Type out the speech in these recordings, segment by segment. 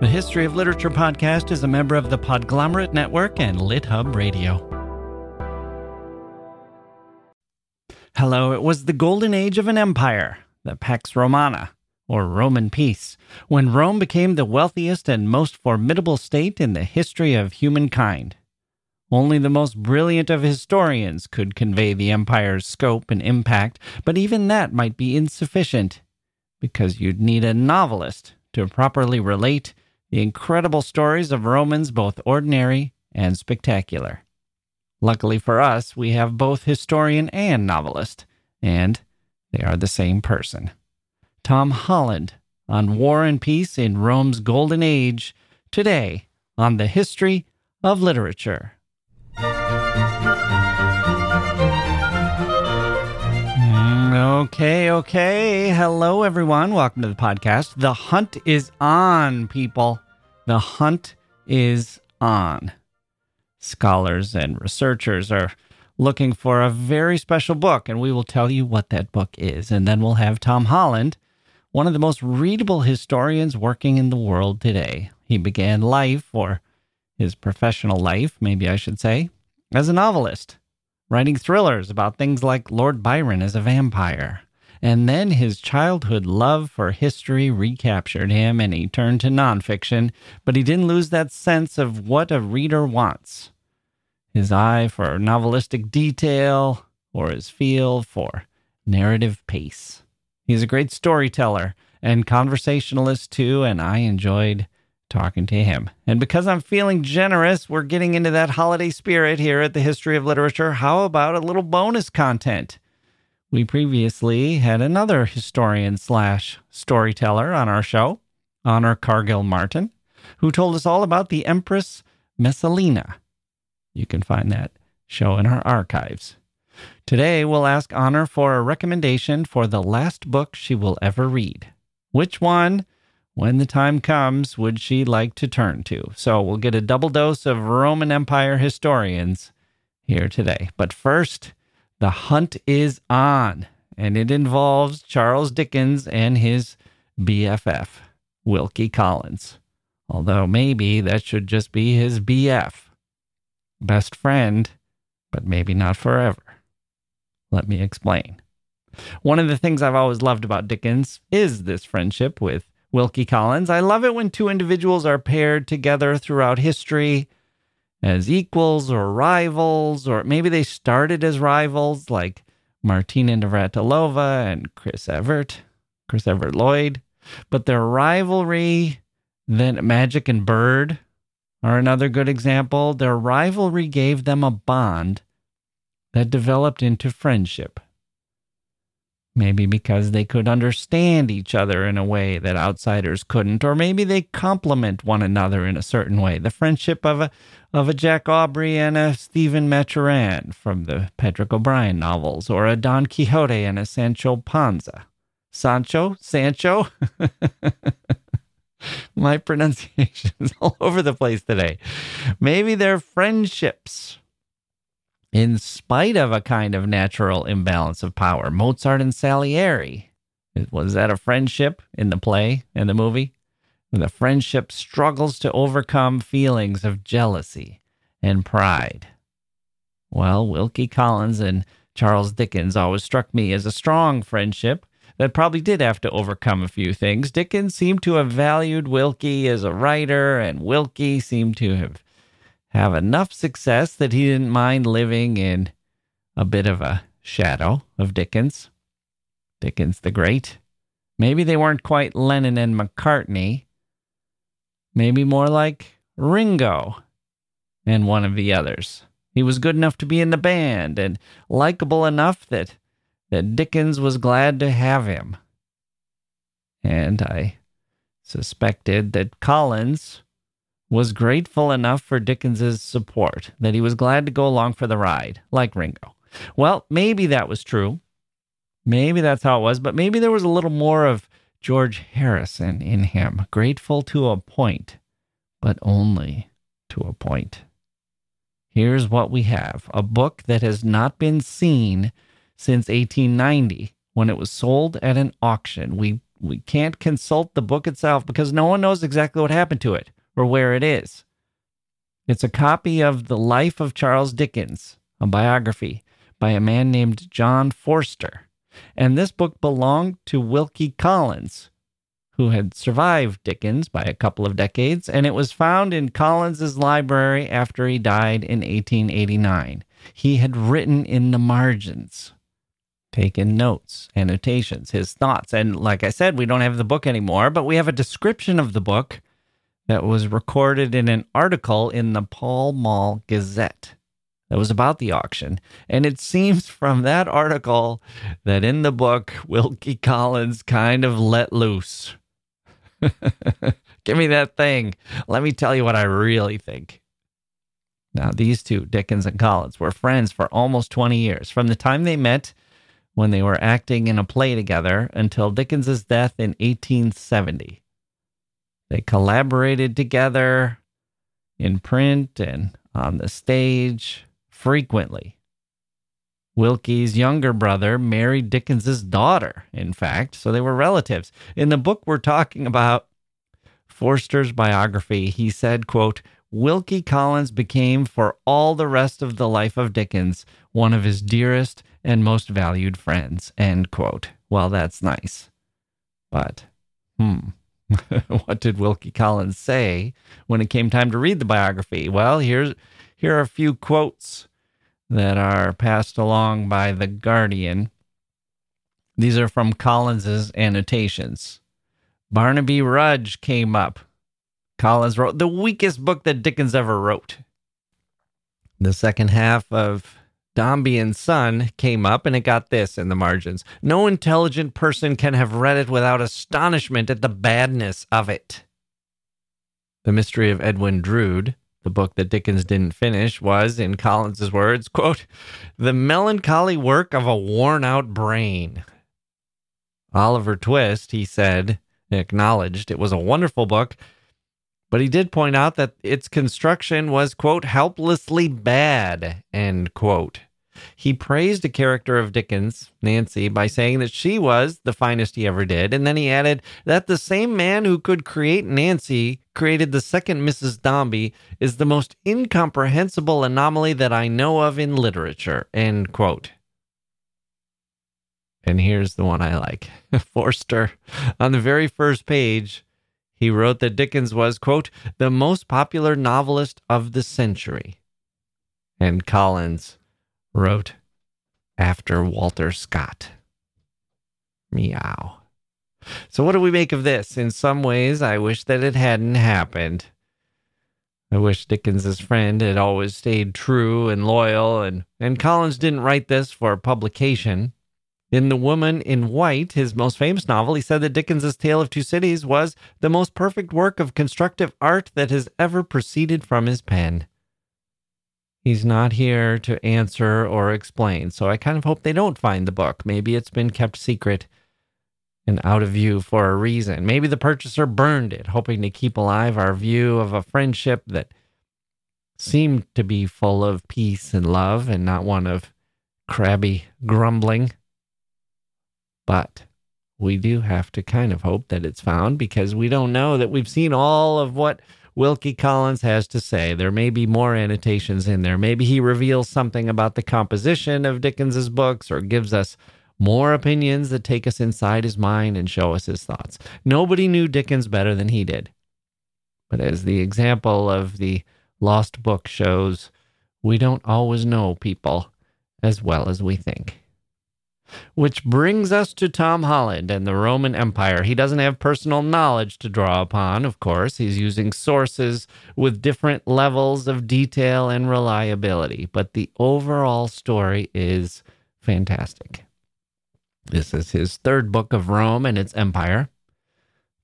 The History of Literature podcast is a member of the Podglomerate Network and LitHub Radio. Hello, it was the golden age of an empire, the Pax Romana, or Roman peace, when Rome became the wealthiest and most formidable state in the history of humankind. Only the most brilliant of historians could convey the empire's scope and impact, but even that might be insufficient, because you'd need a novelist to properly relate the incredible stories of Romans, both ordinary and spectacular. Luckily for us, we have both historian and novelist, and they are the same person. Tom Holland on War and Peace in Rome's Golden Age, today on the History of Literature. Okay, okay. Hello, everyone. Welcome to the podcast. The hunt is on, people. The hunt is on. Scholars and researchers are looking for a very special book, and we will tell you what that book is. And then we'll have Tom Holland, one of the most readable historians working in the world today. He began life, or his professional life, maybe I should say, as a novelist writing thrillers about things like Lord Byron as a vampire. And then his childhood love for history recaptured him and he turned to nonfiction, but he didn't lose that sense of what a reader wants. His eye for novelistic detail or his feel for narrative pace. He's a great storyteller and conversationalist too, and I enjoyed talking to him. And because I'm feeling generous, we're getting into that holiday spirit here at the History of Literature. How about a little bonus content? We previously had another historian slash storyteller on our show, Honor Cargill Martin, who told us all about the Empress Messalina. You can find that show in our archives. Today, we'll ask Honor for a recommendation for the last book she will ever read. Which one? When the time comes, would she like to turn to? So we'll get a double dose of Roman Empire historians here today. But first, the hunt is on, and it involves Charles Dickens and his BFF, Wilkie Collins. Although maybe that should just be his BF, best friend, but maybe not forever. Let me explain. One of the things I've always loved about Dickens is this friendship with Wilkie Collins. I love it when two individuals are paired together throughout history as equals or rivals, or maybe they started as rivals, like Martina Navratilova and Chris Evert, Chris Evert Lloyd. But their rivalry, then Magic and Bird are another good example. Their rivalry gave them a bond that developed into friendship. Maybe because they could understand each other in a way that outsiders couldn't, or maybe they complement one another in a certain way. The friendship of a of a Jack Aubrey and a Stephen Maturin from the Patrick O'Brian novels, or a Don Quixote and a Sancho Panza. Sancho? Sancho? My pronunciation is all over the place today. Maybe they're friendships in spite of a kind of natural imbalance of power. Mozart and Salieri. Was that a friendship in the play, in the movie? The friendship struggles to overcome feelings of jealousy and pride. Well, Wilkie Collins and Charles Dickens always struck me as a strong friendship that probably did have to overcome a few things. Dickens seemed to have valued Wilkie as a writer, and Wilkie seemed to have have enough success that he didn't mind living in a bit of a shadow of Dickens. Dickens the Great. Maybe they weren't quite Lennon and McCartney. Maybe more like Ringo and one of the others. He was good enough to be in the band and likable enough that, that Dickens was glad to have him. And I suspected that Collins was grateful enough for Dickens's support that he was glad to go along for the ride, like Ringo. Well, maybe that was true. Maybe that's how it was, but maybe there was a little more of George Harrison in him, grateful to a point, but only to a point. Here's what we have a book that has not been seen since 1890 when it was sold at an auction. We we can't consult the book itself because no one knows exactly what happened to it where it is. It's a copy of The Life of Charles Dickens, a biography by a man named John Forster. And this book belonged to Wilkie Collins, who had survived Dickens by a couple of decades, and it was found in Collins's library after he died in 1889. He had written in the margins, taken notes, annotations, his thoughts. And like I said, we don't have the book anymore, but we have a description of the book that was recorded in an article in the Pall Mall Gazette that was about the auction. And it seems from that article that in the book, Wilkie Collins kind of let loose. Give me that thing. Let me tell you what I really think. Now, these two, Dickens and Collins, were friends for almost 20 years, from the time they met when they were acting in a play together until Dickens's death in 1870. They collaborated together in print and on the stage frequently. Wilkie's younger brother married Dickens's daughter, in fact, so they were relatives. In the book we're talking about, Forster's biography, he said, quote, Wilkie Collins became, for all the rest of the life of Dickens, one of his dearest and most valued friends. End quote. Well, that's nice. But, hmm, what did Wilkie Collins say when it came time to read the biography? Well, here's here are a few quotes that are passed along by the Guardian. These are from Collins's annotations. Barnaby Rudge came up Collins wrote the weakest book that Dickens ever wrote. The second half of Dombey and Son came up and it got this in the margins. No intelligent person can have read it without astonishment at the badness of it. The Mystery of Edwin Drood, the book that Dickens didn't finish, was, in Collins's words, quote, the melancholy work of a worn out brain. Oliver Twist, he said, acknowledged it was a wonderful book but he did point out that its construction was, quote, helplessly bad, end quote. He praised a character of Dickens, Nancy, by saying that she was the finest he ever did. And then he added that the same man who could create Nancy created the second Mrs. Dombey is the most incomprehensible anomaly that I know of in literature, end quote. And here's the one I like Forster. On the very first page, he wrote that Dickens was, quote, the most popular novelist of the century. And Collins wrote, after Walter Scott. Meow. So, what do we make of this? In some ways, I wish that it hadn't happened. I wish Dickens's friend had always stayed true and loyal, and, and Collins didn't write this for publication. In The Woman in White, his most famous novel, he said that Dickens's Tale of Two Cities was the most perfect work of constructive art that has ever proceeded from his pen. He's not here to answer or explain, so I kind of hope they don't find the book. Maybe it's been kept secret and out of view for a reason. Maybe the purchaser burned it, hoping to keep alive our view of a friendship that seemed to be full of peace and love and not one of crabby grumbling. But we do have to kind of hope that it's found because we don't know that we've seen all of what Wilkie Collins has to say. There may be more annotations in there. Maybe he reveals something about the composition of Dickens's books or gives us more opinions that take us inside his mind and show us his thoughts. Nobody knew Dickens better than he did. But as the example of the lost book shows, we don't always know people as well as we think. Which brings us to Tom Holland and the Roman Empire. He doesn't have personal knowledge to draw upon, of course. He's using sources with different levels of detail and reliability, but the overall story is fantastic. This is his third book of Rome and its empire.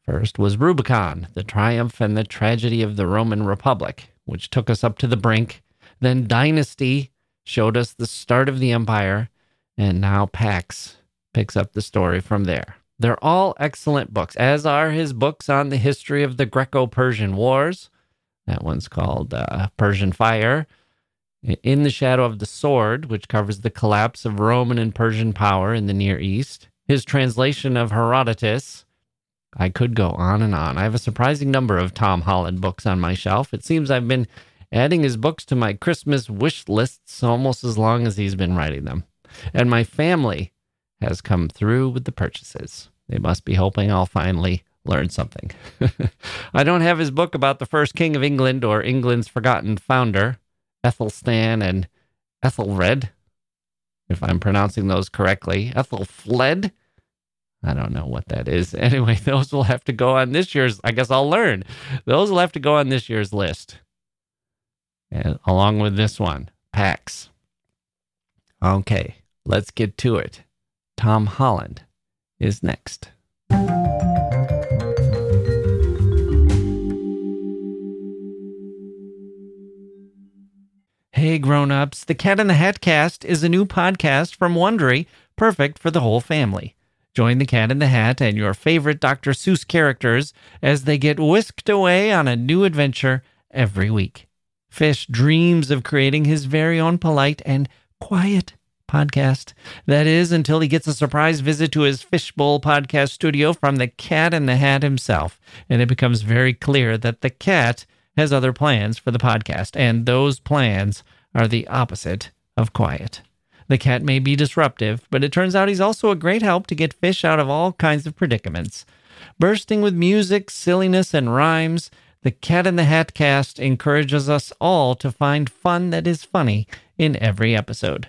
First was Rubicon, the triumph and the tragedy of the Roman Republic, which took us up to the brink. Then Dynasty showed us the start of the empire and now Pax picks up the story from there. They're all excellent books, as are his books on the history of the Greco Persian Wars. That one's called uh, Persian Fire. In the Shadow of the Sword, which covers the collapse of Roman and Persian power in the Near East. His translation of Herodotus, I could go on and on. I have a surprising number of Tom Holland books on my shelf. It seems I've been adding his books to my Christmas wish lists almost as long as he's been writing them. And my family has come through with the purchases. They must be hoping I'll finally learn something. I don't have his book about the first king of England or England's forgotten founder, Ethelstan and Ethelred, if I'm pronouncing those correctly. Ethelfled? I don't know what that is. Anyway, those will have to go on this year's, I guess I'll learn. Those will have to go on this year's list. And along with this one, Pax. Okay, let's get to it. Tom Holland is next. Hey grown-ups, the Cat in the Hat cast is a new podcast from Wondery, perfect for the whole family. Join the Cat in the Hat and your favorite Dr. Seuss characters as they get whisked away on a new adventure every week. Fish dreams of creating his very own polite and quiet podcast. That is, until he gets a surprise visit to his Fishbowl podcast studio from the Cat in the Hat himself. And it becomes very clear that the cat has other plans for the podcast, and those plans are the opposite of quiet. The cat may be disruptive, but it turns out he's also a great help to get fish out of all kinds of predicaments. Bursting with music, silliness, and rhymes, the Cat in the Hat cast encourages us all to find fun that is funny in every episode.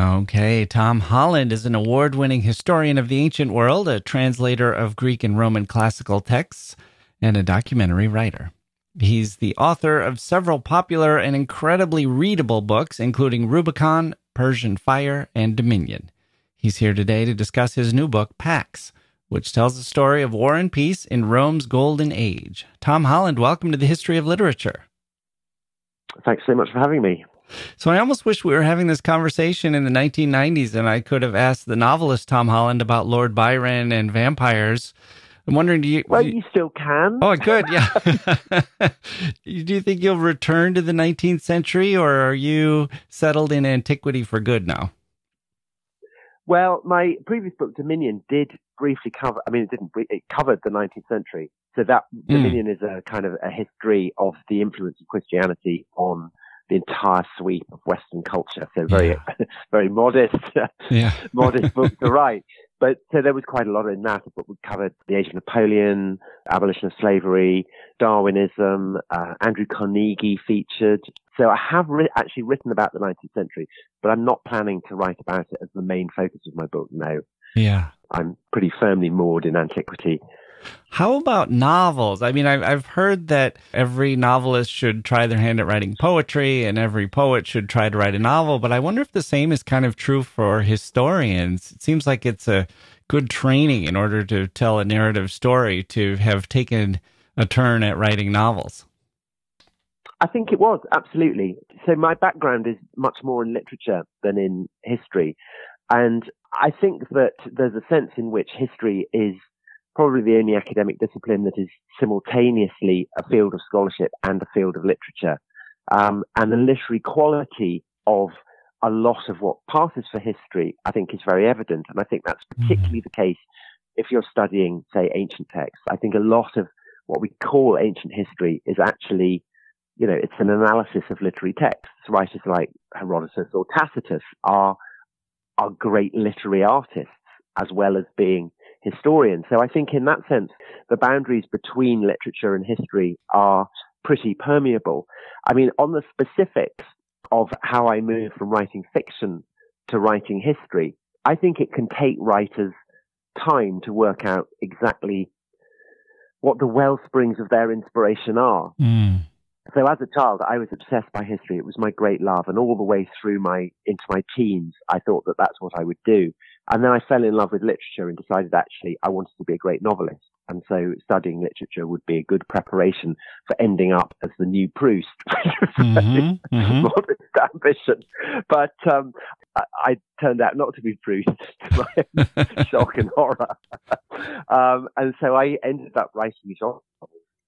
Okay, Tom Holland is an award winning historian of the ancient world, a translator of Greek and Roman classical texts, and a documentary writer. He's the author of several popular and incredibly readable books, including Rubicon, Persian Fire, and Dominion. He's here today to discuss his new book, Pax, which tells the story of war and peace in Rome's golden age. Tom Holland, welcome to the History of Literature. Thanks so much for having me. So I almost wish we were having this conversation in the 1990s and I could have asked the novelist Tom Holland about Lord Byron and vampires. I'm wondering, do you? Well, do you, you still can. Oh, good. Yeah. do you think you'll return to the 19th century, or are you settled in antiquity for good now? Well, my previous book, Dominion, did briefly cover. I mean, it didn't. It covered the 19th century. So that mm. Dominion is a kind of a history of the influence of Christianity on the entire sweep of Western culture. So very, yeah. very modest, yeah. modest book to write. But so there was quite a lot in that. The book covered the age of Napoleon, abolition of slavery, Darwinism. Uh, Andrew Carnegie featured. So I have ri- actually written about the 19th century, but I'm not planning to write about it as the main focus of my book. No. Yeah. I'm pretty firmly moored in antiquity. How about novels? I mean, I've, I've heard that every novelist should try their hand at writing poetry and every poet should try to write a novel, but I wonder if the same is kind of true for historians. It seems like it's a good training in order to tell a narrative story to have taken a turn at writing novels. I think it was, absolutely. So my background is much more in literature than in history. And I think that there's a sense in which history is probably the only academic discipline that is simultaneously a field of scholarship and a field of literature. Um, and the literary quality of a lot of what passes for history, I think, is very evident. And I think that's mm-hmm. particularly the case if you're studying, say, ancient texts. I think a lot of what we call ancient history is actually, you know, it's an analysis of literary texts. Writers like Herodotus or Tacitus are, are great literary artists as well as being historian. So I think in that sense, the boundaries between literature and history are pretty permeable. I mean, on the specifics of how I move from writing fiction to writing history, I think it can take writers time to work out exactly what the well springs of their inspiration are. Mm. So as a child, I was obsessed by history. It was my great love. And all the way through my, into my teens, I thought that that's what I would do. And then I fell in love with literature and decided actually I wanted to be a great novelist. And so studying literature would be a good preparation for ending up as the new Proust, mm-hmm, mm-hmm. modest ambition. But um, I, I, turned out not to be Proust, to my shock and horror. um, and so I ended up writing genre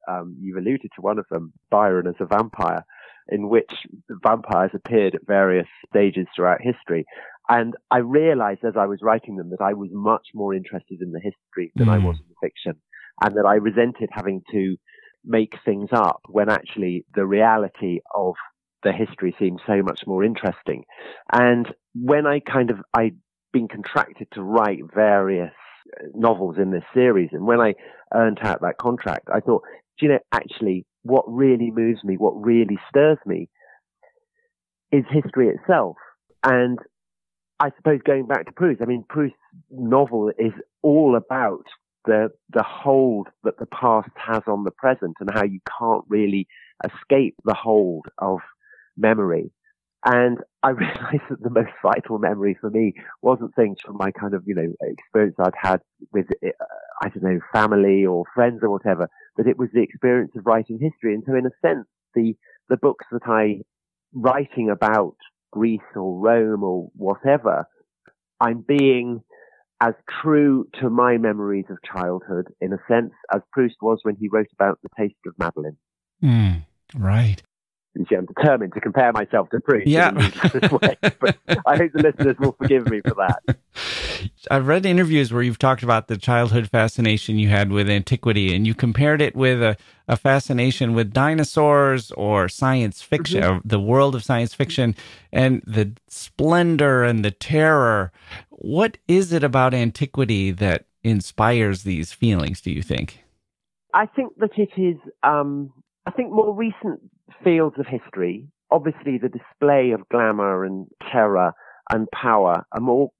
um, you've alluded to one of them, Byron as a vampire, in which vampires appeared at various stages throughout history. And I realized as I was writing them that I was much more interested in the history than mm. I was in the fiction, and that I resented having to make things up when actually the reality of the history seemed so much more interesting. And when I kind of, I'd been contracted to write various novels in this series, and when I earned out that contract, I thought do you know, actually, what really moves me, what really stirs me, is history itself. And I suppose going back to Proust, I mean, Proust's novel is all about the the hold that the past has on the present and how you can't really escape the hold of memory. And I realized that the most vital memory for me wasn't things from my kind of, you know, experience I'd had with, I don't know, family or friends or whatever, but it was the experience of writing history. And so in a sense, the, the books that I writing about Greece or Rome or whatever, I'm being as true to my memories of childhood in a sense as Proust was when he wrote about the taste of Madeleine. Mm, right. I'm determined to compare myself to Proust. Yeah. way, but I hope the listeners will forgive me for that. I've read interviews where you've talked about the childhood fascination you had with antiquity, and you compared it with a, a fascination with dinosaurs or science fiction, mm-hmm. the world of science fiction, and the splendor and the terror. What is it about antiquity that inspires these feelings, do you think? I think that it is, um, I think more recent fields of history, obviously the display of glamour and terror and power are more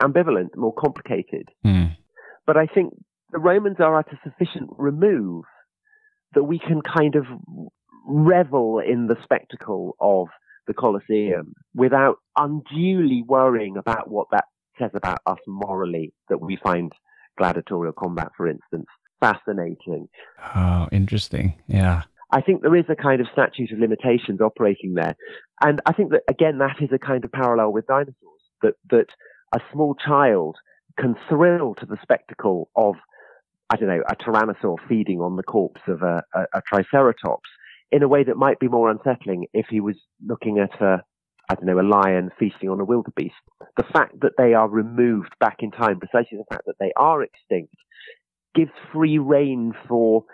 ambivalent, more complicated. Mm. But I think the Romans are at a sufficient remove that we can kind of revel in the spectacle of the Colosseum without unduly worrying about what that says about us morally, that we find gladiatorial combat, for instance, fascinating. Oh, interesting. Yeah. I think there is a kind of statute of limitations operating there. And I think that, again, that is a kind of parallel with dinosaurs, that, that a small child can thrill to the spectacle of, I don't know, a tyrannosaur feeding on the corpse of a, a, a triceratops in a way that might be more unsettling if he was looking at a, I don't know, a lion feasting on a wildebeest. The fact that they are removed back in time, precisely the fact that they are extinct, gives free rein for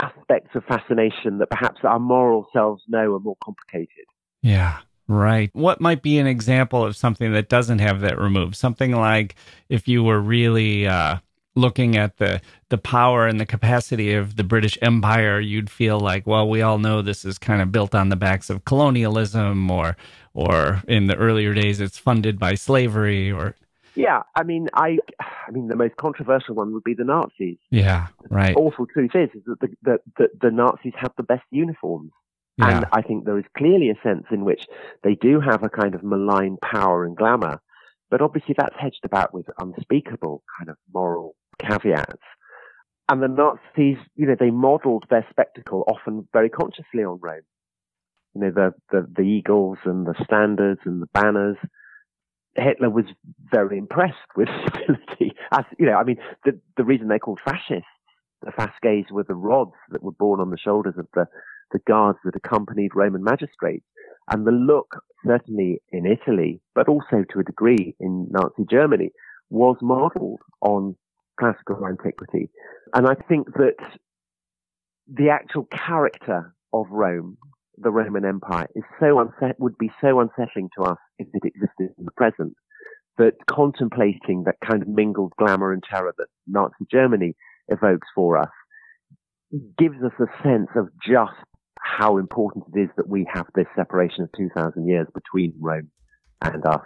aspects of fascination that perhaps our moral selves know are more complicated. Yeah. Right. What might be an example of something that doesn't have that removed? Something like if you were really uh, looking at the the power and the capacity of the British Empire, you'd feel like, well, we all know this is kind of built on the backs of colonialism, or or in the earlier days, it's funded by slavery, or yeah, I mean, I, I mean, the most controversial one would be the Nazis. Yeah, right. The awful truth is, is that the, the, the, the Nazis have the best uniforms. Yeah. And I think there is clearly a sense in which they do have a kind of malign power and glamour, but obviously that's hedged about with unspeakable kind of moral caveats. And the Nazis, you know, they modeled their spectacle often very consciously on Rome. You know, the, the, the eagles and the standards and the banners Hitler was very impressed with civility. As you know, I mean, the the reason they're called fascists, the fasces were the rods that were borne on the shoulders of the the guards that accompanied Roman magistrates, and the look certainly in Italy, but also to a degree in Nazi Germany, was modelled on classical antiquity. And I think that the actual character of Rome the Roman Empire is so unset would be so unsettling to us if it existed in the present that contemplating that kind of mingled glamour and terror that Nazi Germany evokes for us gives us a sense of just how important it is that we have this separation of 2,000 years between Rome and us.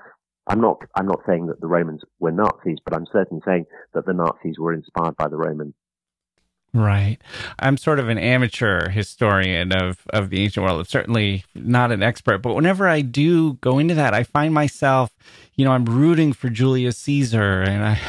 I'm not, I'm not saying that the Romans were Nazis, but I'm certainly saying that the Nazis were inspired by the Romans. Right. I'm sort of an amateur historian of, of the ancient world. I'm certainly not an expert, but whenever I do go into that, I find myself, you know, I'm rooting for Julius Caesar and I,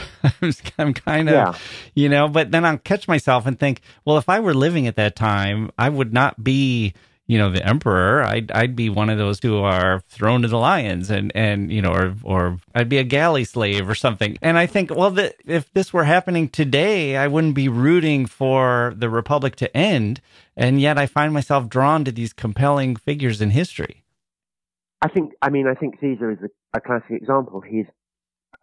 I'm kind of, yeah. you know, but then I'll catch myself and think, well, if I were living at that time, I would not be you know the emperor i'd i'd be one of those who are thrown to the lions and and you know or or i'd be a galley slave or something. And i think well the, if this were happening today i wouldn't be rooting for the republic to end. And yet i find myself drawn to these compelling figures in history. I think i mean i think caesar is a, a classic example. He's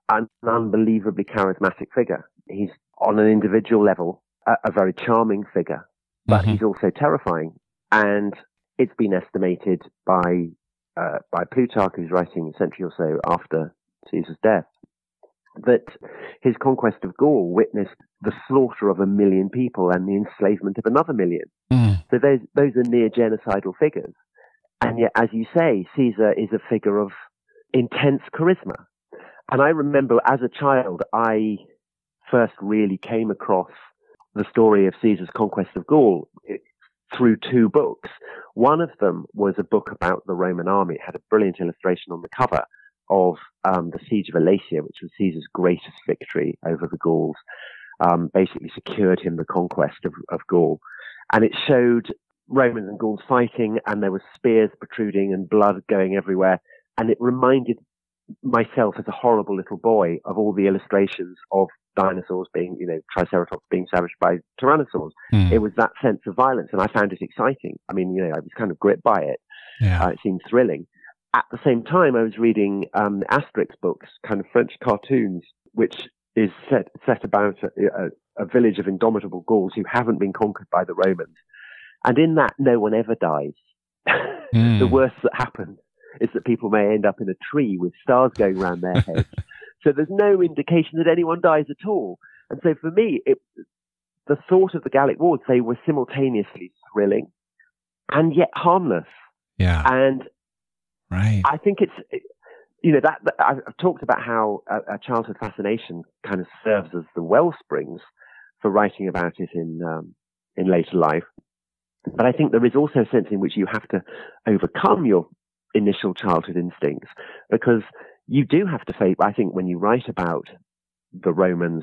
an unbelievably charismatic figure. He's on an individual level a, a very charming figure but mm-hmm. he's also terrifying. And it's been estimated by uh, by Plutarch, who's writing a century or so after Caesar's death, that his conquest of Gaul witnessed the slaughter of a million people and the enslavement of another million. Mm. So those those are near genocidal figures, and yet, as you say, Caesar is a figure of intense charisma. And I remember as a child, I first really came across the story of Caesar's conquest of Gaul through two books. One of them was a book about the Roman army. It had a brilliant illustration on the cover of um, the siege of Alesia, which was Caesar's greatest victory over the Gauls. Um, basically secured him the conquest of, of Gaul. And it showed Romans and Gauls fighting, and there were spears protruding and blood going everywhere. And it reminded myself as a horrible little boy of all the illustrations of dinosaurs being, you know, Triceratops being savaged by tyrannosaurs. Mm. It was that sense of violence, and I found it exciting. I mean, you know, I was kind of gripped by it. Yeah. Uh, it seemed thrilling. At the same time, I was reading um, Asterix books, kind of French cartoons, which is set set about a, a, a village of indomitable Gauls who haven't been conquered by the Romans. And in that, no one ever dies. mm. the worst that happens is that people may end up in a tree with stars going around their heads. so there's no indication that anyone dies at all. And so for me, it, the thought of the Gallic Wars, they were simultaneously thrilling and yet harmless. Yeah. And right. I think it's, you know, that, that I've talked about how a, a, childhood fascination kind of serves as the well springs for writing about it in, um, in later life. But I think there is also a sense in which you have to overcome your initial childhood instincts because you do have to face, I think, when you write about the Romans,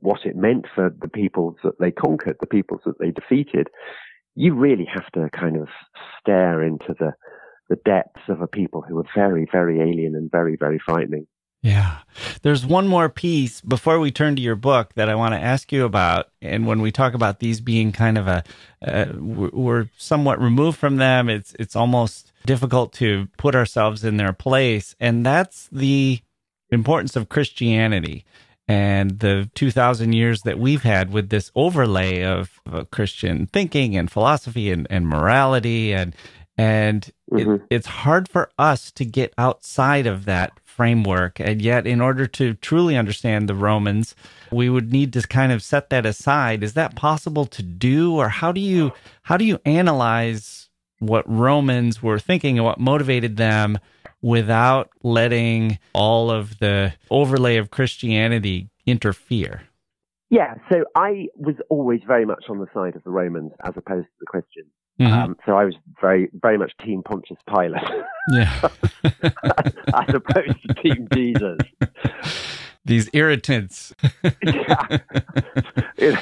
what it meant for the peoples that they conquered, the peoples that they defeated, you really have to kind of stare into the, the depths of a people who were very, very alien and very, very frightening. Yeah. There's one more piece before we turn to your book that I want to ask you about. And when we talk about these being kind of a, uh, we're somewhat removed from them, it's, it's almost difficult to put ourselves in their place. And that's the importance of Christianity and the 2000 years that we've had with this overlay of, Christian thinking and philosophy and, and morality and, and mm-hmm. it, it's hard for us to get outside of that framework. And yet, in order to truly understand the Romans, we would need to kind of set that aside. Is that possible to do, or how do you how do you analyze what Romans were thinking and what motivated them without letting all of the overlay of Christianity interfere? Yeah, so I was always very much on the side of the Romans as opposed to the Christians. Mm-hmm. Um, so I was very, very much Team Pontius Pilate. Yeah. as opposed to Team Jesus. These irritants. yeah.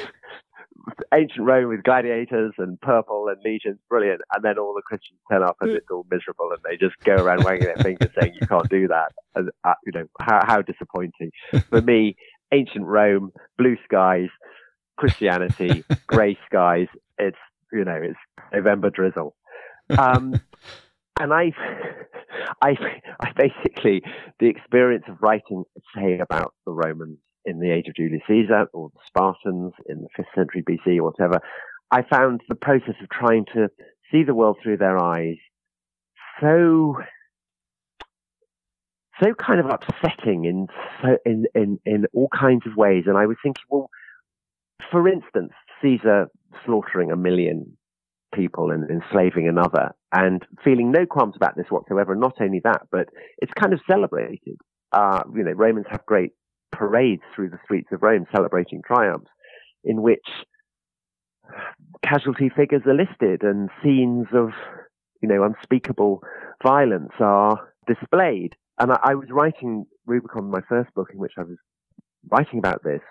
ancient Rome with gladiators and purple and legions, brilliant. And then all the Christians turn up and it's all miserable and they just go around wagging their fingers saying you can't do that. And, uh, you know, how, how disappointing. For me, ancient Rome, blue skies, Christianity, grey skies. It's you know, it's November drizzle. Um, and I, I, I basically, the experience of writing, say, about the Romans in the age of Julius Caesar or the Spartans in the 5th century BC or whatever, I found the process of trying to see the world through their eyes so, so kind of upsetting in, so, in, in, in all kinds of ways. And I was thinking, well, for instance, Caesar slaughtering a million people and enslaving another and feeling no qualms about this whatsoever. And not only that, but it's kind of celebrated. Uh, you know, Romans have great parades through the streets of Rome celebrating triumphs in which casualty figures are listed and scenes of, you know, unspeakable violence are displayed. And I, I was writing Rubicon, my first book, in which I was writing about this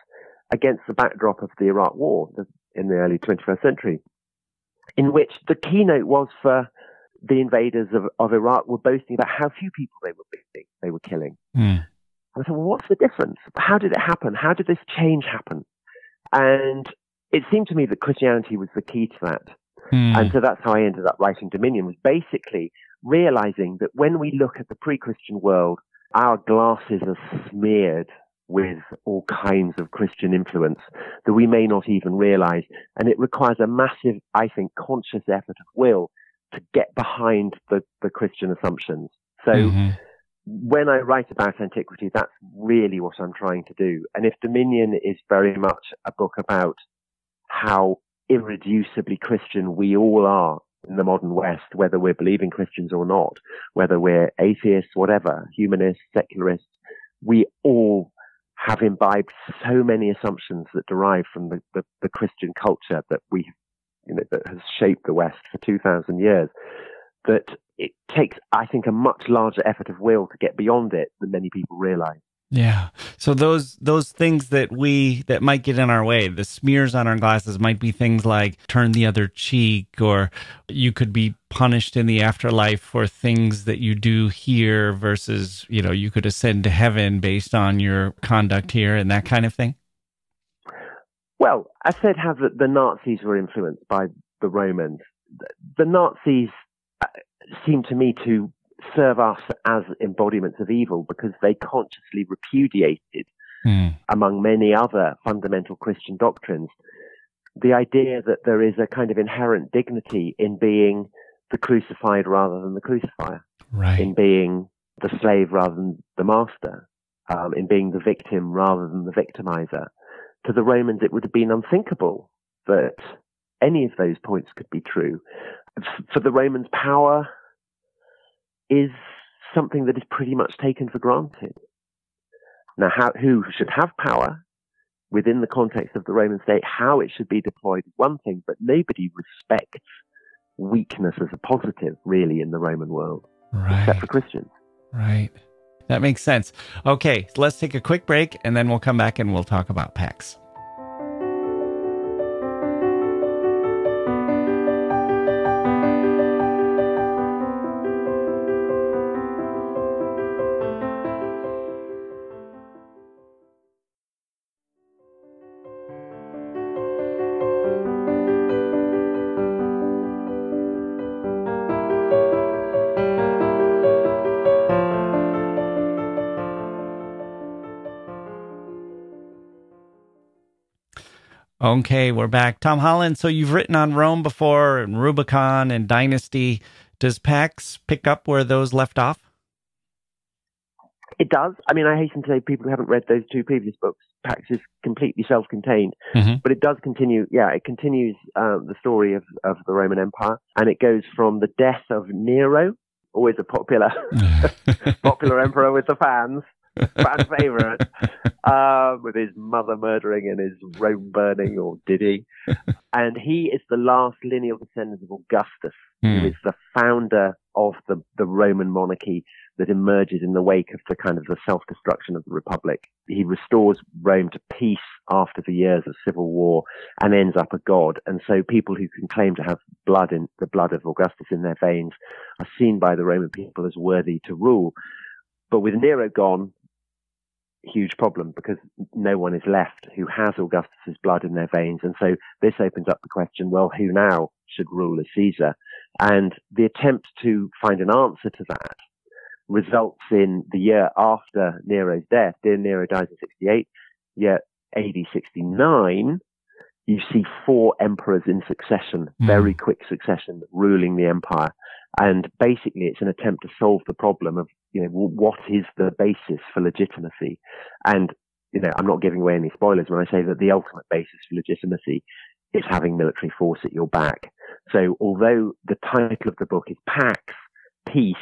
against the backdrop of the Iraq War in the early 21st century, in which the keynote was for the invaders of, of Iraq were boasting about how few people they were beating, they were killing. Mm. I said, well, what's the difference? How did it happen? How did this change happen? And it seemed to me that Christianity was the key to that. Mm. And so that's how I ended up writing Dominion was basically realizing that when we look at the pre-Christian world, our glasses are smeared with all kinds of Christian influence that we may not even realize. And it requires a massive, I think, conscious effort of will to get behind the, the Christian assumptions. So Mm-hmm. when I write about antiquity, that's really what I'm trying to do. And if Dominion is very much a book about how irreducibly Christian we all are in the modern West, whether we're believing Christians or not, whether we're atheists, whatever, humanists, secularists, we all have imbibed so many assumptions that derive from the, the, the Christian culture that we, you know, that has shaped the West for 2,000 years that it takes, I think, a much larger effort of will to get beyond it than many people realize. Yeah. So those those things that we that might get in our way, the smears on our glasses might be things like turn the other cheek or you could be punished in the afterlife for things that you do here versus, you know, you could ascend to heaven based on your conduct here and that kind of thing. Well, I said how the, the Nazis were influenced by the Romans. The, the Nazis uh, seem to me to serve us as embodiments of evil because they consciously repudiated, Mm. among many other fundamental Christian doctrines, the idea that there is a kind of inherent dignity in being the crucified rather than the crucifier, Right. in being the slave rather than the master, um, in being the victim rather than the victimizer. To the Romans, it would have been unthinkable that any of those points could be true. For the Romans, power is something that is pretty much taken for granted. Now, how, who should have power within the context of the Roman state, how it should be deployed is one thing, but nobody respects weakness as a positive, really, in the Roman world, except for Christians. Right. That makes sense. Okay, so let's take a quick break and then we'll come back and we'll talk about PAX. Okay, we're back. Tom Holland, so you've written on Rome before and Rubicon and Dynasty. Does PAX pick up where those left off? It does. I mean, I hasten to say people who haven't read those two previous books, Pax is completely self-contained, Mhm. but it does continue. Yeah, it continues uh, the story of, of the Roman Empire, and it goes from the death of Nero, always a popular popular emperor with the fans, fan favorite, uh, with his mother murdering and his Rome burning, or did he? And he is the last lineal descendant of Augustus, Hmm. who is the founder of the, the Roman monarchy that emerges in the wake of the kind of the self-destruction of the Republic. He restores Rome to peace after the years of civil war and ends up a god. And so people who can claim to have blood in the blood of Augustus in their veins are seen by the Roman people as worthy to rule. But with Nero gone, huge problem because no one is left who has Augustus's blood in their veins. And so this opens up the question, well, who now should rule as Caesar? And the attempt to find an answer to that results in the year after Nero's death. Dear Nero dies in 68, year AD 69. You see four emperors in succession, Mm. very quick succession, ruling the empire. And basically, it's an attempt to solve the problem of, you know, what is the basis for legitimacy? And, you know, I'm not giving away any spoilers when I say that the ultimate basis for legitimacy is having military force at your back. So although the title of the book is Pax, Peace,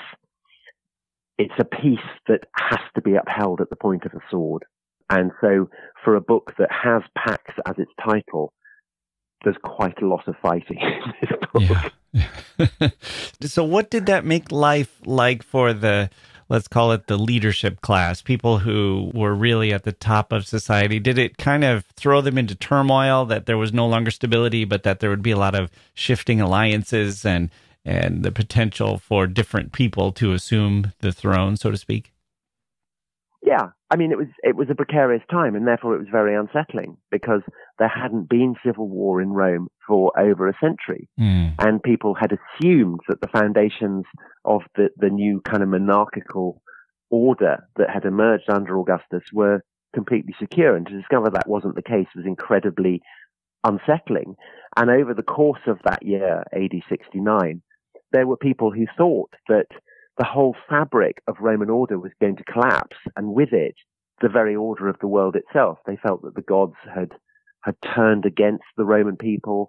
it's a peace that has to be upheld at the point of a sword. And so for a book that has Pax as its title, there's quite a lot of fighting in this book. Yeah. so, what did that make life like for the, let's call it the leadership class, people who were really at the top of society? Did it kind of throw them into turmoil that there was no longer stability, but that there would be a lot of shifting alliances and and the potential for different people to assume the throne, so to speak? Yeah, I mean, it was it was a precarious time, and therefore it was very unsettling because there hadn't been civil war in Rome for over a century, mm. and people had assumed that the foundations of the the new kind of monarchical order that had emerged under Augustus were completely secure, and to discover that wasn't the case was incredibly unsettling. And over the course of that year, AD 69, there were people who thought that the whole fabric of Roman order was going to collapse, and with it, the very order of the world itself. They felt that the gods had had turned against the Roman people,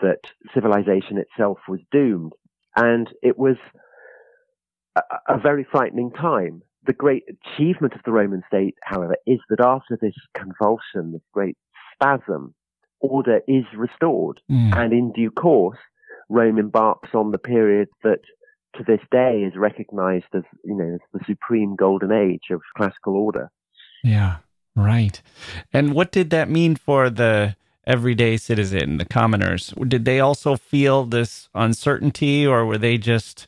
that civilization itself was doomed, and it was a, a very frightening time. The great achievement of the Roman state, however, is that after this convulsion, this great spasm, order is restored, mm. and in due course, Rome embarks on the period that to this day is recognized as, you know, as the supreme golden age of classical order. Yeah, right. And what did that mean for the everyday citizen, the commoners? Did they also feel this uncertainty or were they just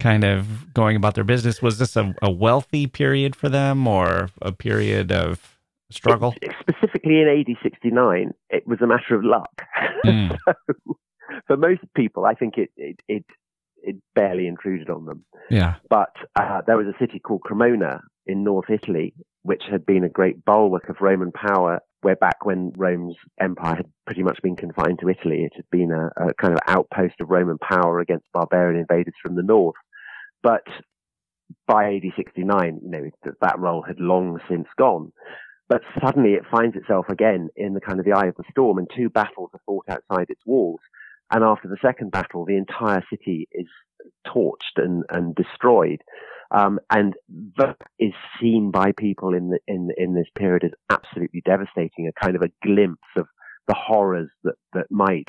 kind of going about their business? Was this a, a wealthy period for them or a period of struggle? It, specifically in AD 69, it was a matter of luck. Mm. so, for most people, I think it, it, it, it barely intruded on them. Yeah. But uh, there was a city called Cremona in North Italy, which had been a great bulwark of Roman power, where back when Rome's empire had pretty much been confined to Italy, it had been a, a kind of outpost of Roman power against barbarian invaders from the north. But by AD 69, you know, that role had long since gone. But suddenly it finds itself again in the kind of the eye of the storm, and two battles are fought outside its walls. And after the second battle, the entire city is torched and, and destroyed. Um, and that is seen by people in the, in, in this period as absolutely devastating, a kind of a glimpse of the horrors that, that might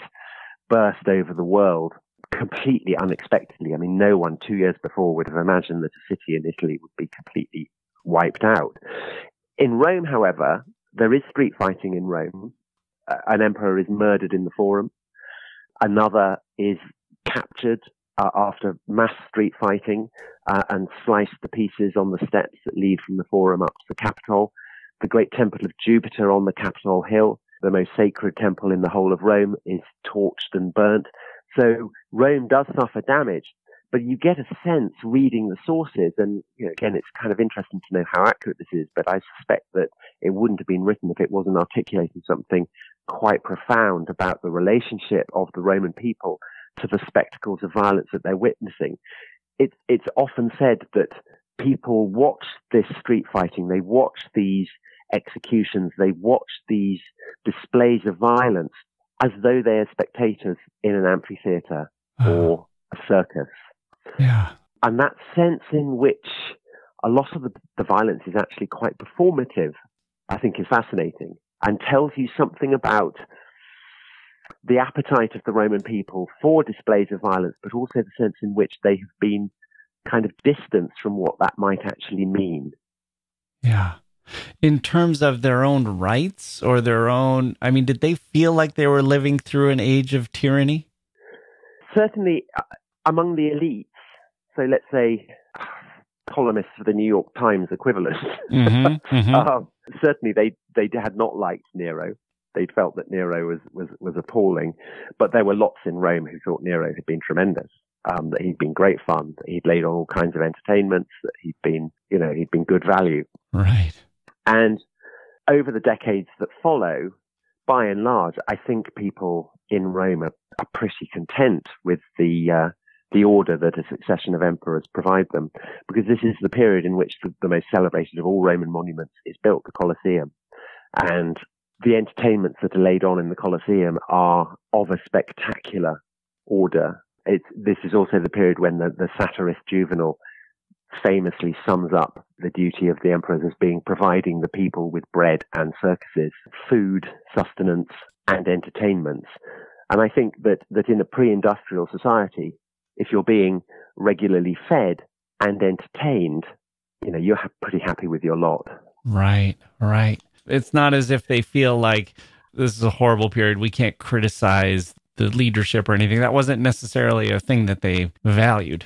burst over the world completely unexpectedly. I mean, no one two years before would have imagined that a city in Italy would be completely wiped out. In Rome, however, there is street fighting in Rome. An emperor is murdered in the Forum. Another is captured uh, after mass street fighting uh, and sliced the pieces on the steps that lead from the Forum up to the Capitol. The great temple of Jupiter on the Capitol Hill, the most sacred temple in the whole of Rome, is torched and burnt. So Rome does suffer damage, but you get a sense reading the sources, and you know, again, it's kind of interesting to know how accurate this is, but I suspect that it wouldn't have been written if it wasn't articulating something quite profound about the relationship of the Roman people to the spectacles of violence that they're witnessing. It, it's often said that people watch this street fighting, they watch these executions, they watch these displays of violence as though they are spectators in an amphitheater uh-huh. or a circus. Yeah. And that sense in which a lot of the, the violence is actually quite performative, I think is fascinating and tells you something about the appetite of the Roman people for displays of violence, but also the sense in which they have been kind of distanced from what that might actually mean. Yeah. In terms of their own rights or their own, I mean, did they feel like they were living through an age of tyranny? Certainly, uh, among the elites, so let's say columnists for the New York Times equivalent, mm-hmm, mm-hmm. Uh, certainly they, they had not liked Nero. They felt that Nero was, was, was appalling, but there were lots in Rome who thought Nero had been tremendous. Um, that he'd been great fun, that he'd laid on all kinds of entertainments, that he'd been, you know, he'd been good value. Right. And over the decades that follow, by and large, I think people in Rome are, are pretty content with the uh, the order that a succession of emperors provide them, because this is the period in which the, the most celebrated of all Roman monuments is built, the Colosseum, and the entertainments that are laid on in the Colosseum are of a spectacular order. It's, this is also the period when the, the satirist Juvenal famously sums up the duty of the emperors as being providing the people with bread and circuses, food, sustenance, and entertainments. And I think that, that in a pre-industrial society, if you're being regularly fed and entertained, you know, you're pretty happy with your lot. Right, right. It's not as if they feel like this is a horrible period. We can't criticize the leadership or anything. That wasn't necessarily a thing that they valued.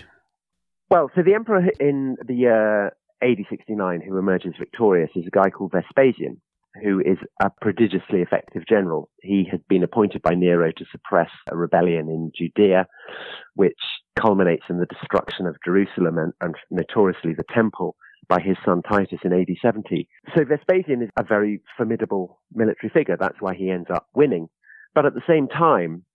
Well, so the emperor in the uh, year AD 69 who emerges victorious is a guy called Vespasian, who is a prodigiously effective general. He had been appointed by Nero to suppress a rebellion in Judea, which culminates in the destruction of Jerusalem and, and notoriously the temple by his son Titus in AD 70. So Vespasian is a very formidable military figure. That's why he ends up winning. But at the same time,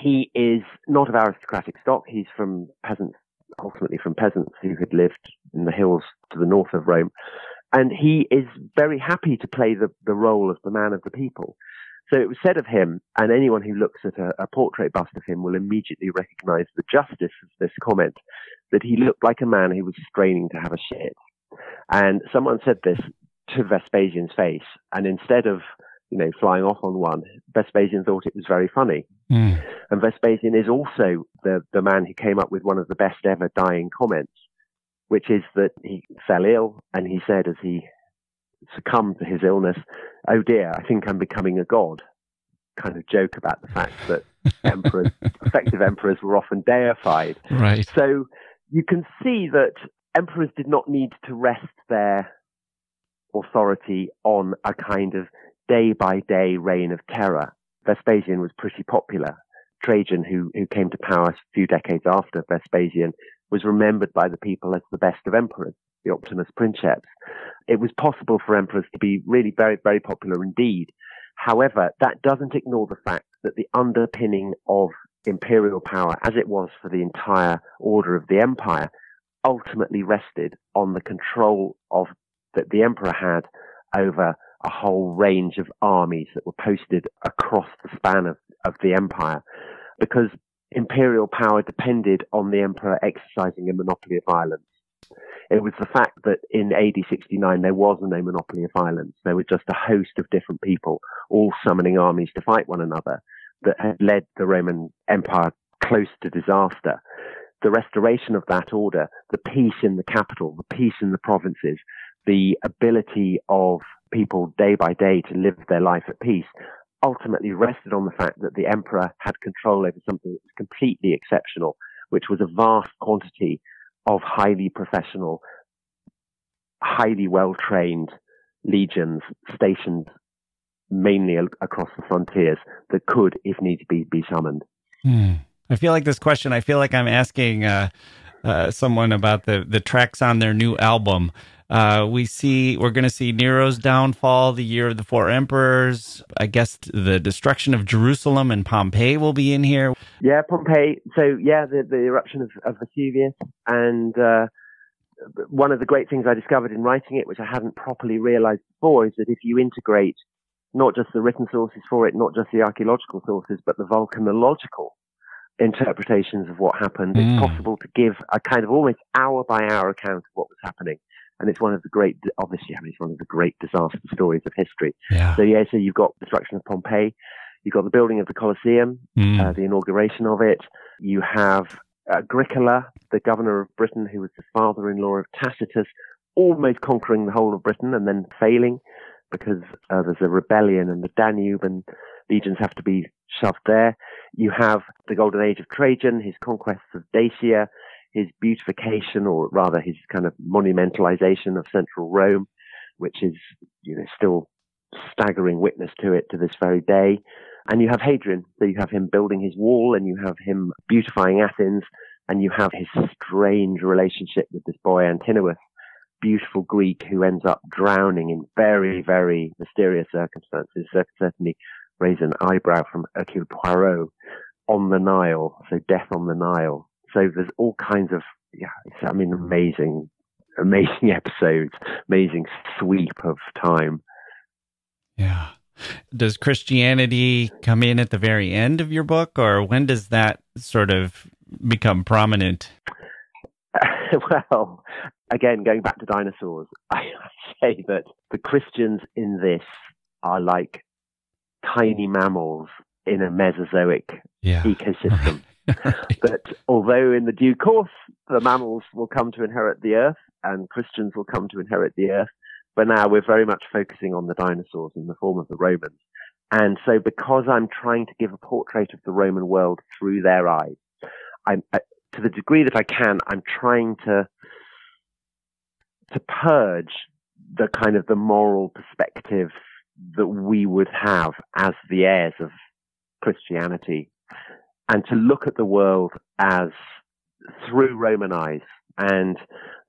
he is not of aristocratic stock. He's from peasants, ultimately from peasants who had lived in the hills to the north of Rome. And he is very happy to play the, the role of the man of the people. So it was said of him, and anyone who looks at a, a, portrait bust of him will immediately recognize the justice of this comment, that he looked like a man who was straining to have a shit. And someone said this to Vespasian's face, and instead of, you know, flying off on one, Vespasian thought it was very funny. Mm. And Vespasian is also the, the man who came up with one of the best ever dying comments, which is that he fell ill and he said as he succumbed to his illness, oh dear, I think I'm becoming a god. Kind of joke about the fact that emperors, effective emperors were often deified. Right. So you can see that emperors did not need to rest their authority on a kind of day by day reign of terror. Vespasian was pretty popular. Trajan, who, who came to power a few decades after Vespasian, was remembered by the people as the best of emperors, the Optimus Princeps. It was possible for emperors to be really very, very popular indeed. However, that doesn't ignore the fact that the underpinning of imperial power, as it was for the entire order of the empire, ultimately rested on the control of that the emperor had over a whole range of armies that were posted across the span of, of the empire because imperial power depended on the emperor exercising a monopoly of violence. It was the fact that in AD 69 there was no monopoly of violence. There were just a host of different people all summoning armies to fight one another that had led the Roman Empire close to disaster. The restoration of that order, the peace in the capital, the peace in the provinces, the ability of people day by day to live their life at peace ultimately rested on the fact that the emperor had control over something that was completely exceptional, which was a vast quantity of highly professional, highly well trained legions stationed mainly across the frontiers that could, if need be, be summoned. Hmm. I feel like this question, I feel like I'm asking uh, uh, someone about the, the tracks on their new album. Uh, we see we're going to see Nero's downfall, the year of the four emperors. I guess the destruction of Jerusalem and Pompeii will be in here. Yeah, Pompeii. So yeah, the, the eruption of, of Vesuvius, and uh, one of the great things I discovered in writing it, which I hadn't properly realized before, is that if you integrate not just the written sources for it, not just the archaeological sources, but the volcanological interpretations of what happened, mm. it's possible to give a kind of almost hour by hour account of what was happening and it's one of the great, obviously, I mean, it's one of the great disaster stories of history. Yeah. So yeah, so you've got the destruction of Pompeii, you've got the building of the Colosseum, mm. uh, the inauguration of it. You have Agricola, the governor of Britain, who was the father-in-law of Tacitus, almost conquering the whole of Britain and then failing because uh, there's a rebellion in the Danube and legions have to be shoved there. You have the golden age of Trajan, his conquests of Dacia, his beautification, or rather his kind of monumentalization of central Rome, which is, you know, still staggering witness to it to this very day. And you have Hadrian, so you have him building his wall, and you have him beautifying Athens, and you have his strange relationship with this boy Antinous, beautiful Greek who ends up drowning in very, very mysterious circumstances. Certainly raise an eyebrow from Hercule Poirot on the Nile, so death on the Nile. So there's all kinds of, yeah, I mean, amazing, amazing episodes, amazing sweep of time. Yeah. Does Christianity come in at the very end of your book, or when does that sort of become prominent? well, again, going back to dinosaurs, I say that the Christians in this are like tiny mammals in a Mesozoic yeah. ecosystem. That although in the due course the mammals will come to inherit the earth and Christians will come to inherit the earth, but now we're very much focusing on the dinosaurs in the form of the Romans. And so because I'm trying to give a portrait of the Roman world through their eyes, I'm, to the degree that I can, I'm trying to, to purge the kind of the moral perspective that we would have as the heirs of Christianity and to look at the world as through Roman eyes. And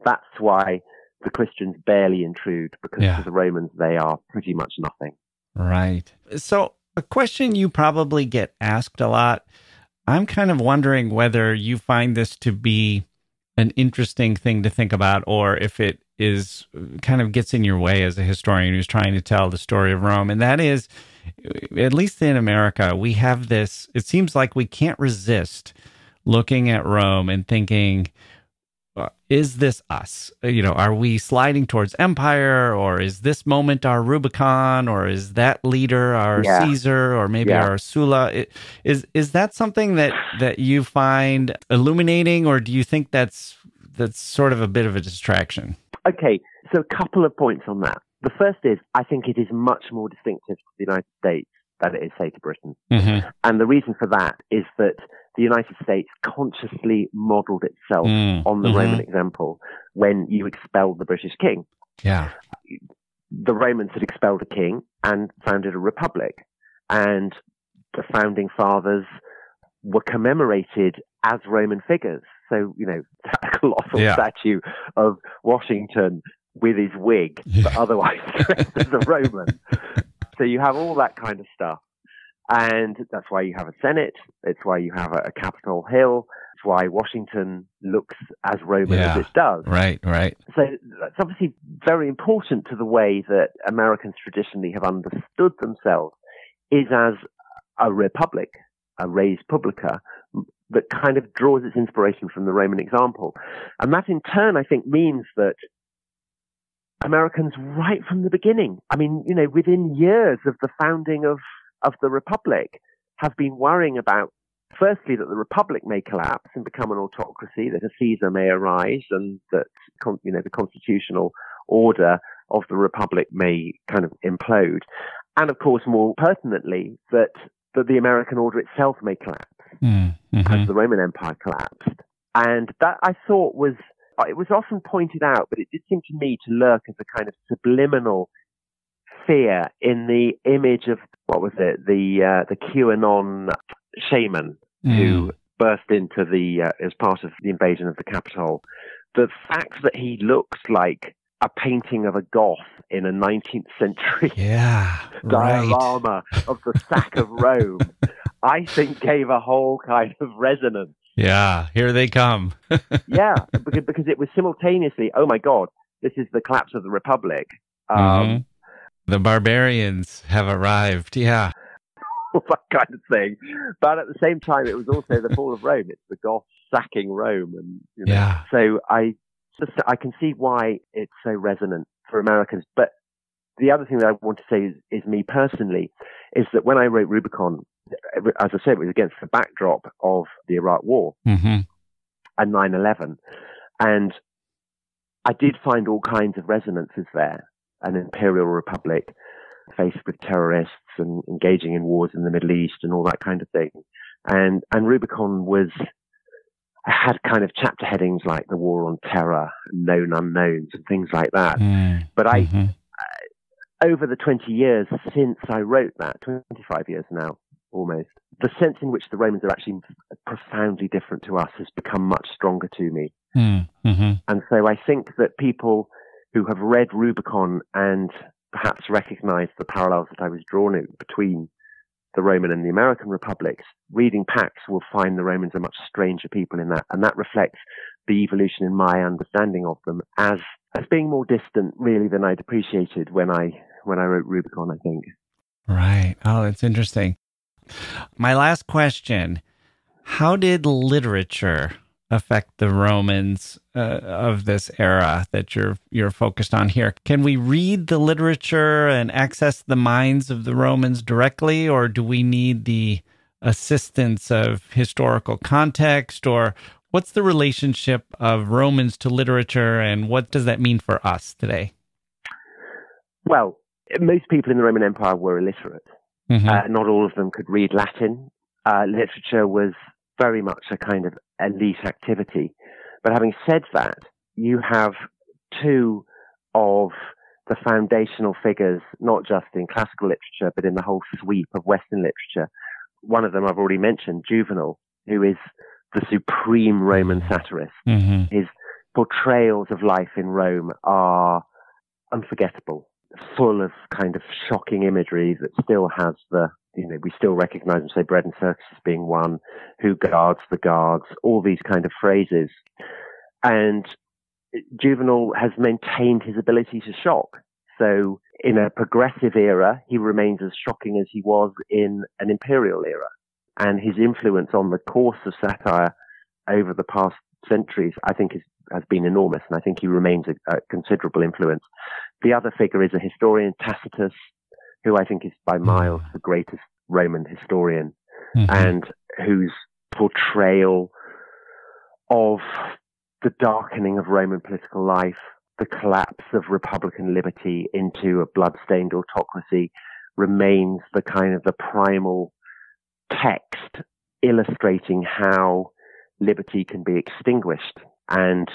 that's why the Christians barely intrude because yeah. to the Romans, they are pretty much nothing. Right. So, a question you probably get asked a lot. I'm kind of wondering whether you find this to be an interesting thing to think about or if it is kind of gets in your way as a historian who's trying to tell the story of Rome. And that is, at least in America, we have this, it seems like we can't resist looking at Rome and thinking, uh, is this us? You know, are we sliding towards empire, or is this moment our Rubicon, or is that leader our yeah. Caesar, or maybe yeah. our Sulla? Is is that something that that you find illuminating, or do you think that's that's sort of a bit of a distraction? Okay, so a couple of points on that. The first is I think it is much more distinctive to the United States than it is, say, to Britain. Mm-hmm. And the reason for that is that the United States consciously modeled itself mm. on the mm-hmm. Roman example when you expelled the British king. Yeah. The Romans had expelled a king and founded a republic. And the founding fathers were commemorated as Roman figures. So, you know, that colossal yeah. statue of Washington with his wig, but otherwise dressed as a Roman. So you have all that kind of stuff. And that's why you have a Senate. It's why you have a, a Capitol Hill. It's why Washington looks as Roman yeah, as it does. Right, right. So that's obviously very important to the way that Americans traditionally have understood themselves is as a republic, a res publica, that kind of draws its inspiration from the Roman example. And that in turn, I think, means that Americans right from the beginning, I mean, you know, within years of the founding of of the republic have been worrying about firstly that the republic may collapse and become an autocracy, that a Caesar may arise, and that you know the constitutional order of the republic may kind of implode, and of course more pertinently that that the American order itself may collapse mm, mm-hmm. as the Roman Empire collapsed, and that I thought was it was often pointed out, but it did seem to me to lurk as a kind of subliminal fear in the image of what was it the uh, the QAnon shaman mm. who burst into the uh, as part of the invasion of the Capitol. The fact that he looks like a painting of a goth in a 19th century yeah, diorama right. of the sack of Rome, I think gave a whole kind of resonance. Yeah, here they come. yeah, because, because it was simultaneously, oh my God, this is the collapse of the Republic. Um, mm-hmm. The barbarians have arrived. Yeah. that kind of thing. But at the same time, it was also the fall of Rome. It's the Goths sacking Rome. And, you know, yeah. So I, just, I can see why it's so resonant for Americans. But the other thing that I want to say is, is me personally, is that when I wrote Rubicon, as I said, it was against the backdrop of the Iraq War mm-hmm. and 9 11. And I did find all kinds of resonances there an imperial republic faced with terrorists and engaging in wars in the Middle East and all that kind of thing. And, and Rubicon was, had kind of chapter headings like the war on terror, known unknowns and things like that. Mm. But I, mm-hmm. Over the 20 years since I wrote that, 25 years now, almost, the sense in which the Romans are actually profoundly different to us has become much stronger to me. Mm. Mm-hmm. And so I think that people who have read Rubicon and perhaps recognize the parallels that I was drawing between the Roman and the American republics, reading Pax will find the Romans are much stranger people in that, and that reflects the evolution in my understanding of them as as being more distant, really, than I'd appreciated when I when I wrote Rubicon. I think. Right. Oh, it's interesting. My last question: How did literature affect the Romans uh, of this era that you're you're focused on here. Can we read the literature and access the minds of the Romans directly, or do we need the assistance of historical context, or what's the relationship of Romans to literature, and what does that mean for us today? Well, most people in the Roman Empire were illiterate. Mm-hmm. Uh, not all of them could read Latin. Uh, literature was very much a kind of elite activity. But having said that, you have two of the foundational figures, not just in classical literature, but in the whole sweep of Western literature. One of them I've already mentioned, Juvenal, who is the supreme Roman satirist. Mm-hmm. His portrayals of life in Rome are unforgettable full of kind of shocking imagery that still has the, you know, we still recognize and say bread and circus being one, who guards the guards, all these kind of phrases. And Juvenal has maintained his ability to shock. So in a progressive era, he remains as shocking as he was in an imperial era. And his influence on the course of satire over the past centuries, I think, is, has been enormous, and I think he remains a, a considerable influence. The other figure is a historian, Tacitus, who I think is by miles the greatest Roman historian, mm-hmm. and whose portrayal of the darkening of Roman political life, the collapse of republican liberty into a blood-stained autocracy remains the kind of the primal text illustrating how liberty can be extinguished. And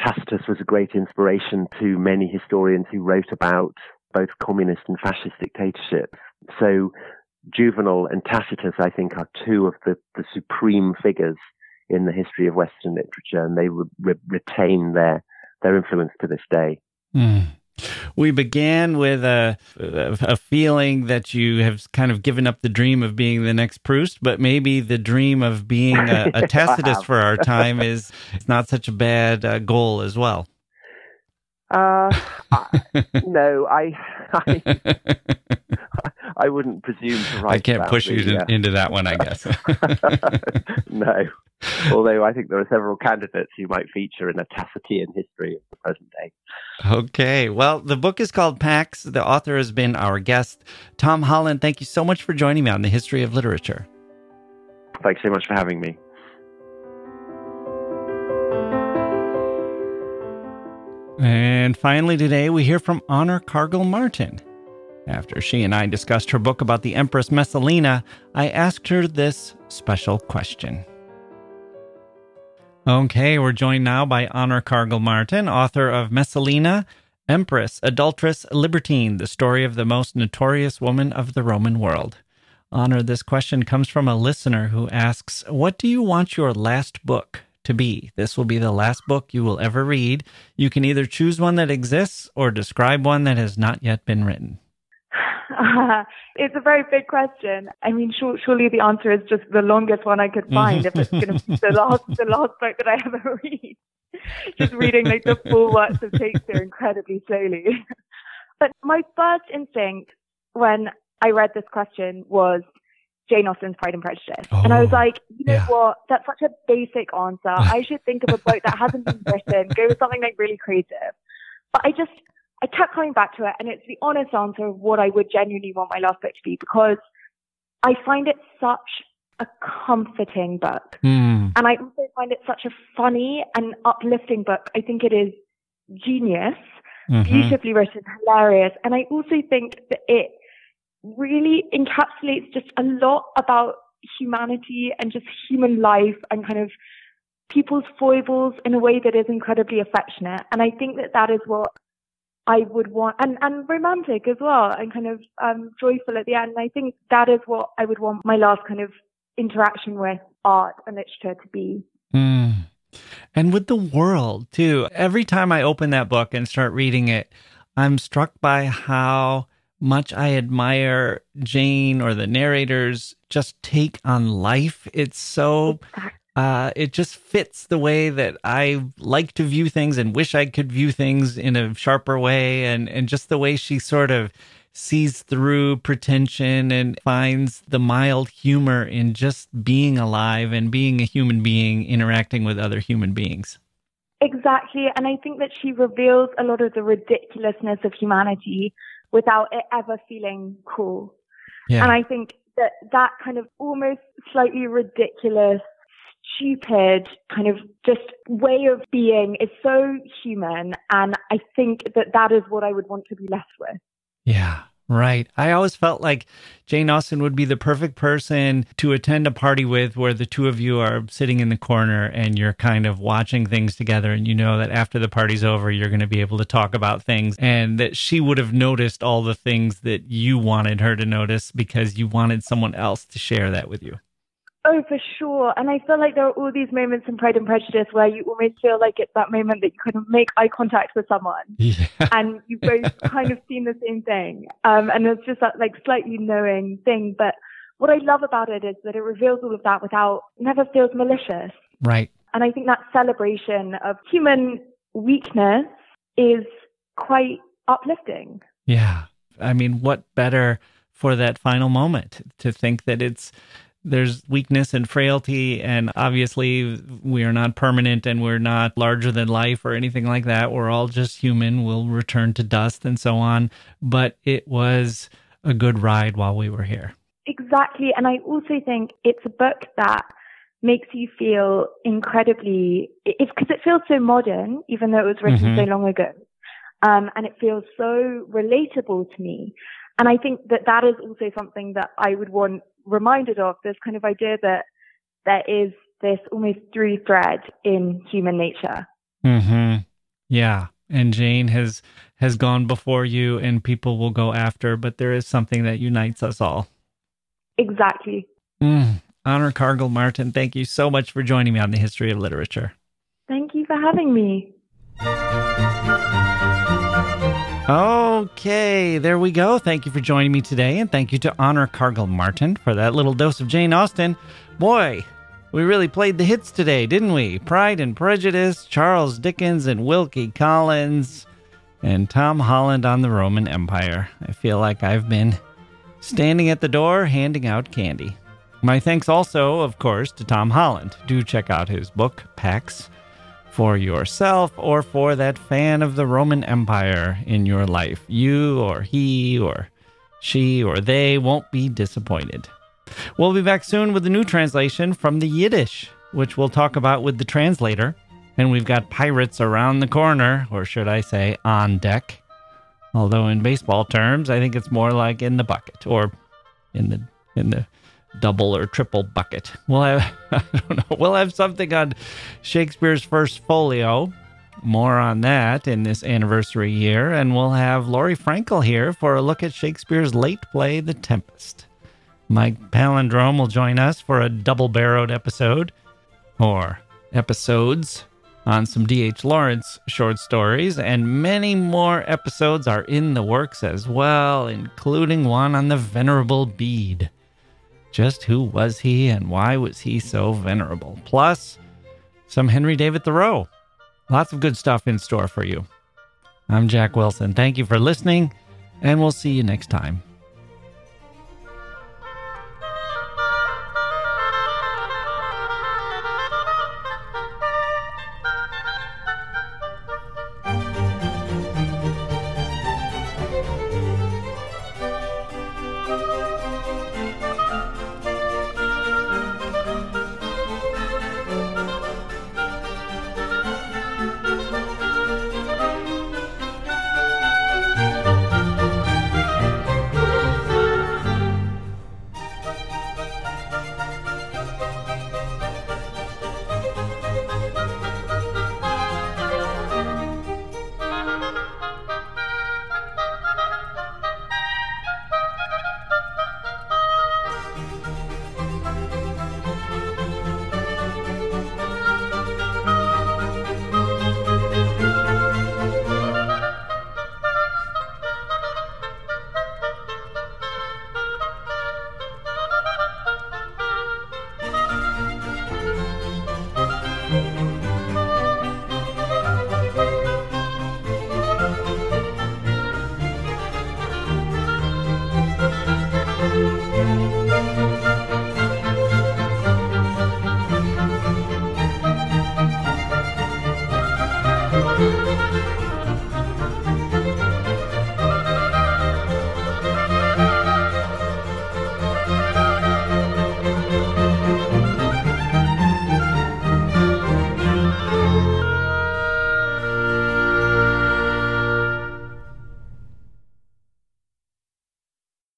Tacitus was a great inspiration to many historians who wrote about both communist and fascist dictatorships. So Juvenal and Tacitus, I think, are two of the, the supreme figures in the history of Western literature, and they re- retain their their influence to this day. Mm. We began with a, a feeling that you have kind of given up the dream of being the next Proust, but maybe the dream of being a, a Tacitus for our time is not such a bad uh, goal as well. Uh, I, no, I, I, I wouldn't presume to write. I can't push the, you uh, into that one, I guess. no, Although I think there are several candidates who might feature in a Tacitian history of the present day. Okay. Well, the book is called Pax. The author has been our guest, Tom Holland. Thank you so much for joining me on the history of literature. Thanks so much for having me. And finally, today we hear from Honor Cargill Martin. After she and I discussed her book about the Empress Messalina, I asked her this special question. Okay, we're joined now by Honor Cargill Martin, author of Messalina, Empress, Adulteress, Libertine, the story of the most notorious woman of the Roman world. Honor, this question comes from a listener who asks, What do you want your last book to be? This will be the last book you will ever read. You can either choose one that exists or describe one that has not yet been written. Uh, it's a very big question. I mean, surely the answer is just the longest one I could find if it's going to be the last, the last book that I ever read. just reading like the full works of Shakespeare incredibly slowly. but my first instinct when I read this question was Jane Austen's Pride and Prejudice. Oh, and I was oh, like, you know yeah. what? That's such a basic answer. I should think of a book that hasn't been written, go with something like really creative. But I just, I kept coming back to it, and it's the honest answer of what I would genuinely want my last book to be because I find it such a comforting book. Mm. And I also find it such a funny and uplifting book. I think it is genius, mm-hmm. beautifully written, hilarious. And I also think that it really encapsulates just a lot about humanity and just human life and kind of people's foibles in a way that is incredibly affectionate. And I think that that is what I would want, and, and romantic as well, and kind of um, joyful at the end. And I think that is what I would want my last kind of interaction with art and literature to be. Mm. And with the world, too. Every time I open that book and start reading it, I'm struck by how much I admire Jane or the narrators just take on life. It's so uh, it just fits the way that I like to view things and wish I could view things in a sharper way, and and just the way she sort of sees through pretension and finds the mild humor in just being alive and being a human being interacting with other human beings. Exactly. And I think that she reveals a lot of the ridiculousness of humanity without it ever feeling cool. Yeah. And I think that that kind of almost slightly ridiculous, stupid kind of just way of being is so human. And I think that that is what I would want to be left with. Yeah. Right. I always felt like Jane Austen would be the perfect person to attend a party with where the two of you are sitting in the corner and you're kind of watching things together. And you know that after the party's over, you're going to be able to talk about things and that she would have noticed all the things that you wanted her to notice because you wanted someone else to share that with you. Oh, for sure. And I feel like there are all these moments in Pride and Prejudice where you almost feel like it's that moment that you of make eye contact with someone yeah. and you both kind of seen the same thing. Um, and it's just that like slightly knowing thing. But what I love about it is that it reveals all of that without, never feels malicious. Right. And I think that celebration of human weakness is quite uplifting. Yeah. I mean, what better for that final moment to think that it's, there's weakness and frailty and obviously we are not permanent and we're not larger than life or anything like that. We're all just human. We'll return to dust and so on. But it was a good ride while we were here. Exactly. And i also think it's a book that makes you feel incredibly it's because it feels so modern even though it was written mm-hmm. so long ago. Um, and it feels so relatable to me. And I think that that is also something that I would want reminded of this kind of idea that there is this almost through thread in human nature. Hmm. Yeah. And Jane has has gone before you, and people will go after, but there is something that unites us all. Exactly. Mm. Honor Cargill Martin, thank you so much for joining me on the history of literature. Thank you for having me. Okay, there we go. Thank you for joining me today, and thank you to Honor Cargill Martin for that little dose of Jane Austen. Boy, we really played the hits today, didn't we? Pride and Prejudice, Charles Dickens and Wilkie Collins, and Tom Holland on the Roman Empire. I feel like I've been standing at the door handing out candy. My thanks also, of course, to Tom Holland. Do check out his book, Pax for yourself or for that fan of the Roman Empire in your life. You or he or she or they won't be disappointed. We'll be back soon with a new translation from the Yiddish, which we'll talk about with the translator. And we've got pirates around the corner, or should I say, on deck. Although in baseball terms, I think it's more like in the bucket or in the in the double or triple bucket. We'll have I don't know. We'll have something on Shakespeare's first folio. More on that in this anniversary year, and we'll have Laurie Frankel here for a look at Shakespeare's late play, The Tempest. Mike Palindrome will join us for a double barreled episode, or episodes on some D.H. Lawrence short stories, and many more episodes are in the works as well, including one on the Venerable Bede. Just who was he and why was he so venerable? Plus, some Henry David Thoreau. Lots of good stuff in store for you. I'm Jacke Wilson. Thank you for listening, and we'll see you next time.